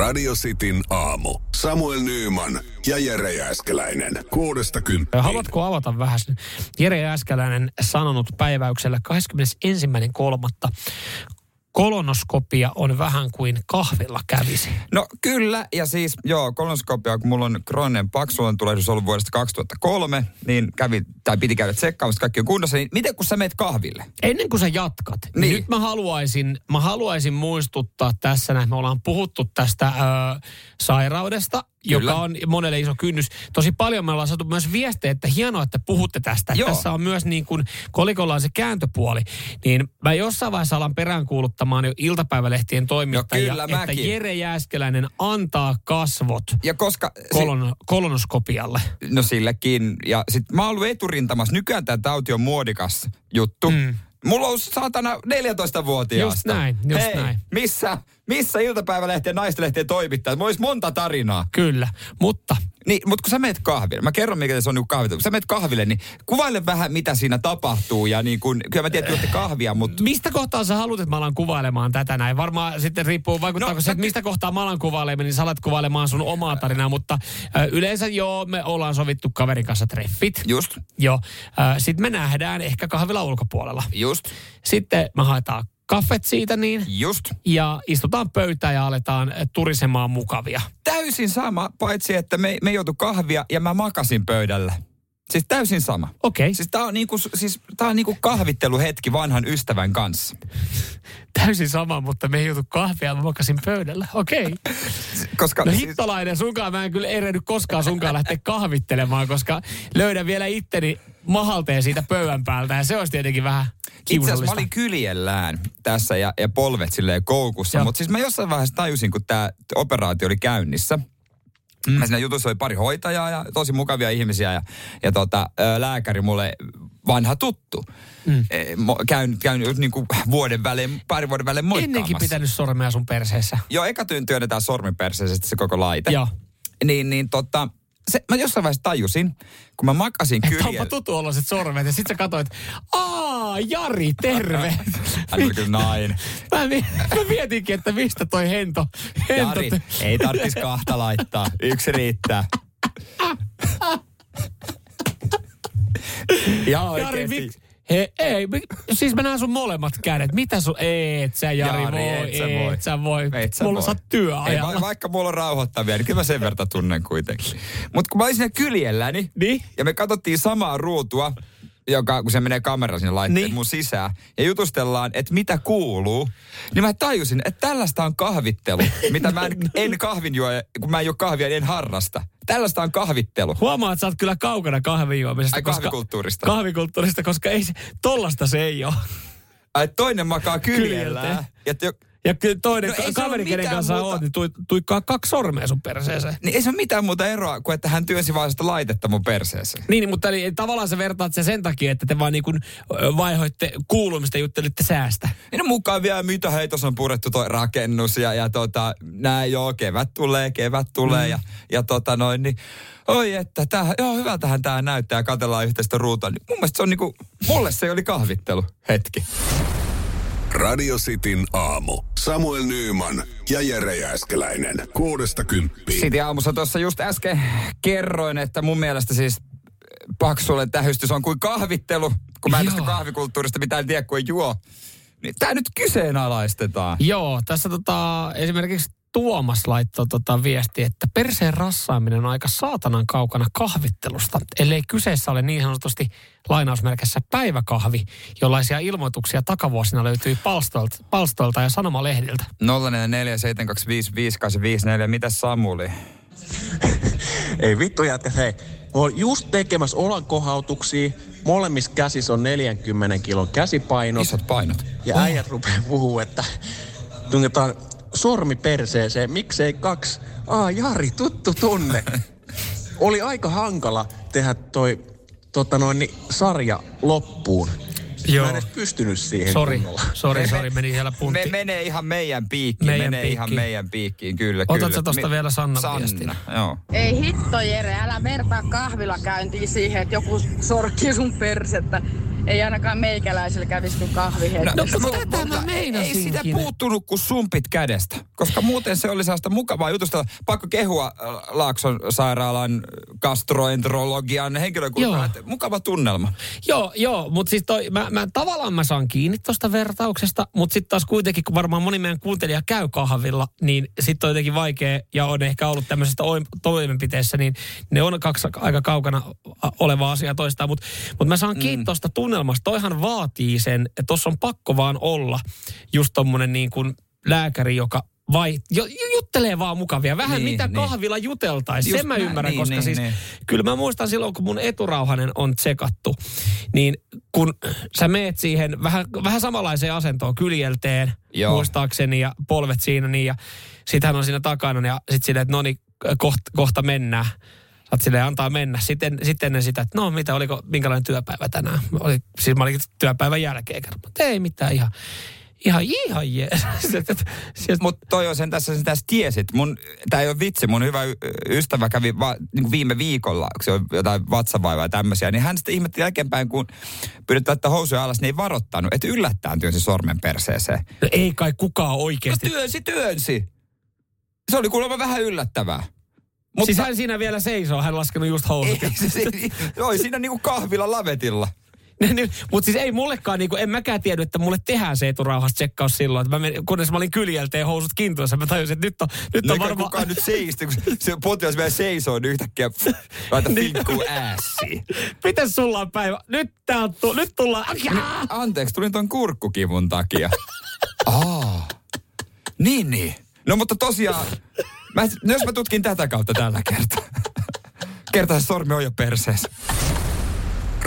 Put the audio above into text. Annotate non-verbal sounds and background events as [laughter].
Radio Cityn aamu. Samuel Nyyman ja Jere Jääskeläinen. Kuudesta kymppiin. Haluatko avata vähän? Jere Jääskeläinen sanonut päiväyksellä 21.3. Kolonoskopia on vähän kuin kahvilla kävisi. No kyllä, ja siis joo, kolonoskopia, kun mulla on krooninen paksulantulehdus ollut vuodesta 2003, niin kävi, tai piti käydä tsekkaamassa, kaikki on kunnossa, niin miten kun sä meet kahville? Ennen kuin sä jatkat, niin, Niin. nyt mä haluaisin, mä haluaisin muistuttaa tässä, näin, me ollaan puhuttu tästä ö, sairaudesta, Kyllä. joka on monelle iso kynnys. Tosi paljon me ollaan saatu myös viestejä, että hienoa, että puhutte tästä. Joo. Tässä on myös niin kuin, kolikolla on se kääntöpuoli. Niin mä jossain vaiheessa alan peräänkuuluttamaan jo iltapäivälehtien toimittajia, kyllä, että mäkin. Jere Jääskeläinen antaa kasvot Ja koska... kolon, kolonoskopialle. No silläkin. Ja sit mä oon ollut eturintamassa. Nykyään tämä tauti on muodikas juttu. Mm. Mulla on saatana 14-vuotiaasta. Just näin, just Hei, näin. missä, missä iltapäivälehtien ja naistelehtien toimittajat? Mulla olisi monta tarinaa. Kyllä, mutta Niin, mutta kun sä meet kahville, mä kerron mikä se on niin kahville. Kun sä meet kahville, niin kuvaile vähän mitä siinä tapahtuu. Ja niin kun, kyllä mä tiedän, että juotte kahvia, mutta Mistä kohtaa sä haluat, että mä alan kuvailemaan tätä näin? Varmaan sitten riippuu, vaikuttaako No, se, että mistä kohtaa mä alan kuvailemaan, niin sä alat kuvailemaan sun omaa tarinaa, mutta ö, yleensä joo, me ollaan sovittu kaverin kanssa treffit. just, Joo. Sitten me nähdään ehkä kahvila ulkopuolella. just, Sitten me haetaan kaffet siitä niin, just. ja istutaan pöytään ja aletaan ö, turisemaan mukavia. Täysin sama, paitsi että me, me joutu kahvia ja mä makasin pöydällä. Siis täysin sama. Okei, okay. Siis tää on niinku, siis tää on niinku kahvitteluhetki vanhan ystävän kanssa. [laughs] täysin sama, mutta me ei joutu kahvia, ja mä makasin pöydällä. Okei. Okay. [laughs] Koska No siis, hittolainen, sunkaan mä en kyllä erehdy koskaan sunkaan lähteä kahvittelemaan, koska löydän vielä itteni mahalteen siitä pöydän päältä ja se olisi tietenkin vähän itse asiassa mä olin kyljellään tässä ja, ja polvet silleen koukussa. Mutta siis mä jossain vaiheessa tajusin, kun tämä operaatio oli käynnissä. Mm. Mä siinä jutussa oli pari hoitajaa ja tosi mukavia ihmisiä ja, ja tota, lääkäri mulle vanha tuttu. Mm. Käyn, käyn just niinku vuoden välein, pari vuoden välein moikkaamassa. Ennenkin pitänyt sormea sun perseessä. Joo, eka työn työnnetään sormiperseisesti se koko laite. Joo. Niin, niin tota, se, mä jossain vaiheessa tajusin, kun mä makasin Että onpa kyljellä. tutuoloiset sormet ja sit sä katsoit, aa Jari, terve. Hän oli kyllä nainen. [laughs] mä, mä mietinkin, että mistä toi hento, hento Jari, ei tarvitsisi kahta laittaa. Yksi riittää. [laughs] ja Jari, miksi? Ei, mi- siis mä näen sun molemmat kädet. Mitä sun, et sä Jari, Jari, voi, et sä voi. et sä voi. Et sä Mulla voi. oot Ei, työajalla. va- vaikka mulla on rauhoittavia, niin kyllä mä sen verran tunnen kuitenkin. Mutta kun mä olin siinä kyljelläni, Niin? ja me katsottiin samaa ruutua, joka, kun se menee kamera sinne laitteen Niin. mun sisään, ja jutustellaan, että mitä kuuluu, niin mä tajusin, että tällaista on kahvittelu, mitä mä en, [laughs] en kahvin juo, kun mä en juo kahvia, niin en harrasta. Tällaista on kahvittelu. Huomaa, että sä oot kyllä kaukana kahvin juomisesta. Ai, koska- kahvikulttuurista. Kahvikulttuurista, koska ei se, tollasta se ei ole. Ai, toinen makaa [laughs] kyljellään. Kyljeltä. Ja Ja toinen No se kaveri, kenen kanssa muuta. oot, niin tui, tuikkaa kaksi sormea sun perseeseen. niin ei se ole mitään muuta eroa kuin, että hän työnsi vaan sitä laitetta mun perseeseen. Niin, mutta eli, tavallaan sä vertaat se sen takia, että te vaan niin kuin vaihoitte kuulumista ja juttelitte säästä. Niin no mukaan vielä, mitä hei, tuossa on purettu toi rakennus ja, ja tota, näin joo, kevät tulee, kevät tulee mm. ja, ja tota noin, niin oi että, tää, joo hyvältähän tää näyttää ja katsellaan yhteistä ruutua. Niin mun mielestä se on niinku, mulle se oli kahvittelu hetki. Radio Cityn aamu. Samuel Nyyman ja Jere Jääskeläinen. Kuudesta kymppiin. Sitten aamussa tuossa just äsken kerroin, että mun mielestä siis paksulle tähystys on kuin kahvittelu, kun mä en Joo. tästä kahvikulttuurista mitään tiedä, kun ei juo. Niin tää nyt kyseenalaistetaan. Joo, tässä tota, esimerkiksi Tuomas laittoi tota viesti, että perseen rassaaminen on aika saatanan kaukana kahvittelusta, ellei kyseessä ole niin sanotusti lainausmerkissä päiväkahvi, jollaisia ilmoituksia takavuosina löytyy palstoilta, palstoilta ja sanomalehdiltä. 0447255854, mitä Samuli? [laughs] Ei vittu jätkä, hei. Mä oon just tekemässä olankohautuksia. Molemmissa käsissä on 40 kilon käsipainot. Isot painot. Ja äijät rupeaa puhuu, että tungetaan sormi perseeseen. Miksei kaksi? Aa, Jari, tuttu tunne. [laughs] Oli aika hankala tehdä toi tota noin, niin, sarja loppuun. Joo. Mä en edes pystynyt siihen Sori, sori, [laughs] sori, meni siellä puntti. Me, menee ihan meidän piikkiin, Meidän menee ihan piikkiin. meidän piikkiin, kyllä, Otatko kyllä. sä tosta Mi- vielä Sanna, viestin? joo. Ei hitto Jere, älä vertaa kahvila käyntiin siihen, että joku sorkkii sun persettä. Ei ainakaan meikäläisellä kävisi kuin kahvi No, no tätä mä meinasinkin. Ei sitä puuttunut kuin sumpit kädestä, koska muuten se oli sellaista mukavaa jutusta. Pakko kehua äh, Laakson sairaalan gastroenterologian henkilökuntaa. että Mukava tunnelma. Joo, joo, mutta siis toi, mä, mä, tavallaan mä saan kiinni tuosta vertauksesta, mutta sitten taas kuitenkin, kun varmaan moni meidän kuuntelija käy kahvilla, niin sitten on jotenkin vaikea ja on ehkä ollut tämmöisestä oim- toimenpiteessä, niin ne on kaksi aika kaukana a- olevaa asiaa toistaan. Mutta mut mä saan kiinni tuosta tunnelmasta. Toihan vaatii sen, että tuossa on pakko vaan olla just tommonen niin kuin lääkäri, joka vai jo, juttelee vaan mukavia. Vähän Niin, mitä niin. kahvilla juteltaisiin. Sen mä näin, ymmärrän, niin, koska niin, siis niin. kyllä mä muistan silloin, kun mun eturauhanen on tsekattu, niin kun sä meet siihen vähän, vähän samanlaiseen asentoon kyljelteen, Joo. Muistaakseni, ja polvet siinä, niin ja sit hän on siinä takana, ja sit silleen, että no niin, kohta, kohta mennään. Sä oot silleen, antaa mennä. Sitten, sitten ennen sitä, että no mitä, oliko, minkälainen työpäivä tänään? Oli, siis mä olin työpäivän jälkeen kerran. Mutta ei mitään, ihan, ihan, ihan jees. [laughs] Mutta toi on sen tässä, sen tässä tiesit. Mun, tää ei ole vitsi, mun hyvä ystävä kävi va, niin kuin viime viikolla, kun se on jotain vatsavaivaa ja tämmöisiä, niin hän sitten ihmetti jälkeenpäin, kun pyydettiin laittaa housuja alas, niin ei varottanut, että yllättäen työnsi sormen perseeseen. No ei kai kukaan No oikeasti. työnsi, työnsi. Se oli kuulemma vähän yllättävää. Mutta siis hän siinä vielä seisoo, hän laskenut just housut. Ei, [laughs] se, se, oli siinä niinku kahvilla lavetilla. [laughs] Mutta siis ei mullekaan, niinku, en mäkään tiedä, että mulle tehdään se eturauhas tsekkaus silloin. Että mä menin, kunnes mä olin kyljelteen housut kintuissa, mä tajusin, että nyt on, nyt No on eikä varmaan... kukaan nyt seisti, kun se potilas vielä seisoo, [laughs] niin yhtäkkiä laita finkkuu äässiin. Miten sulla on päivä? Nyt tää on, tu- nyt tullaan... Jaa! Anteeksi, tulin ton kurkkukivun takia. [laughs] Aa. Niin, niin. No mutta tosiaan, mä, no jos mä tutkin tätä kautta tällä kertaa. Kertaa se sormi on jo perseessä.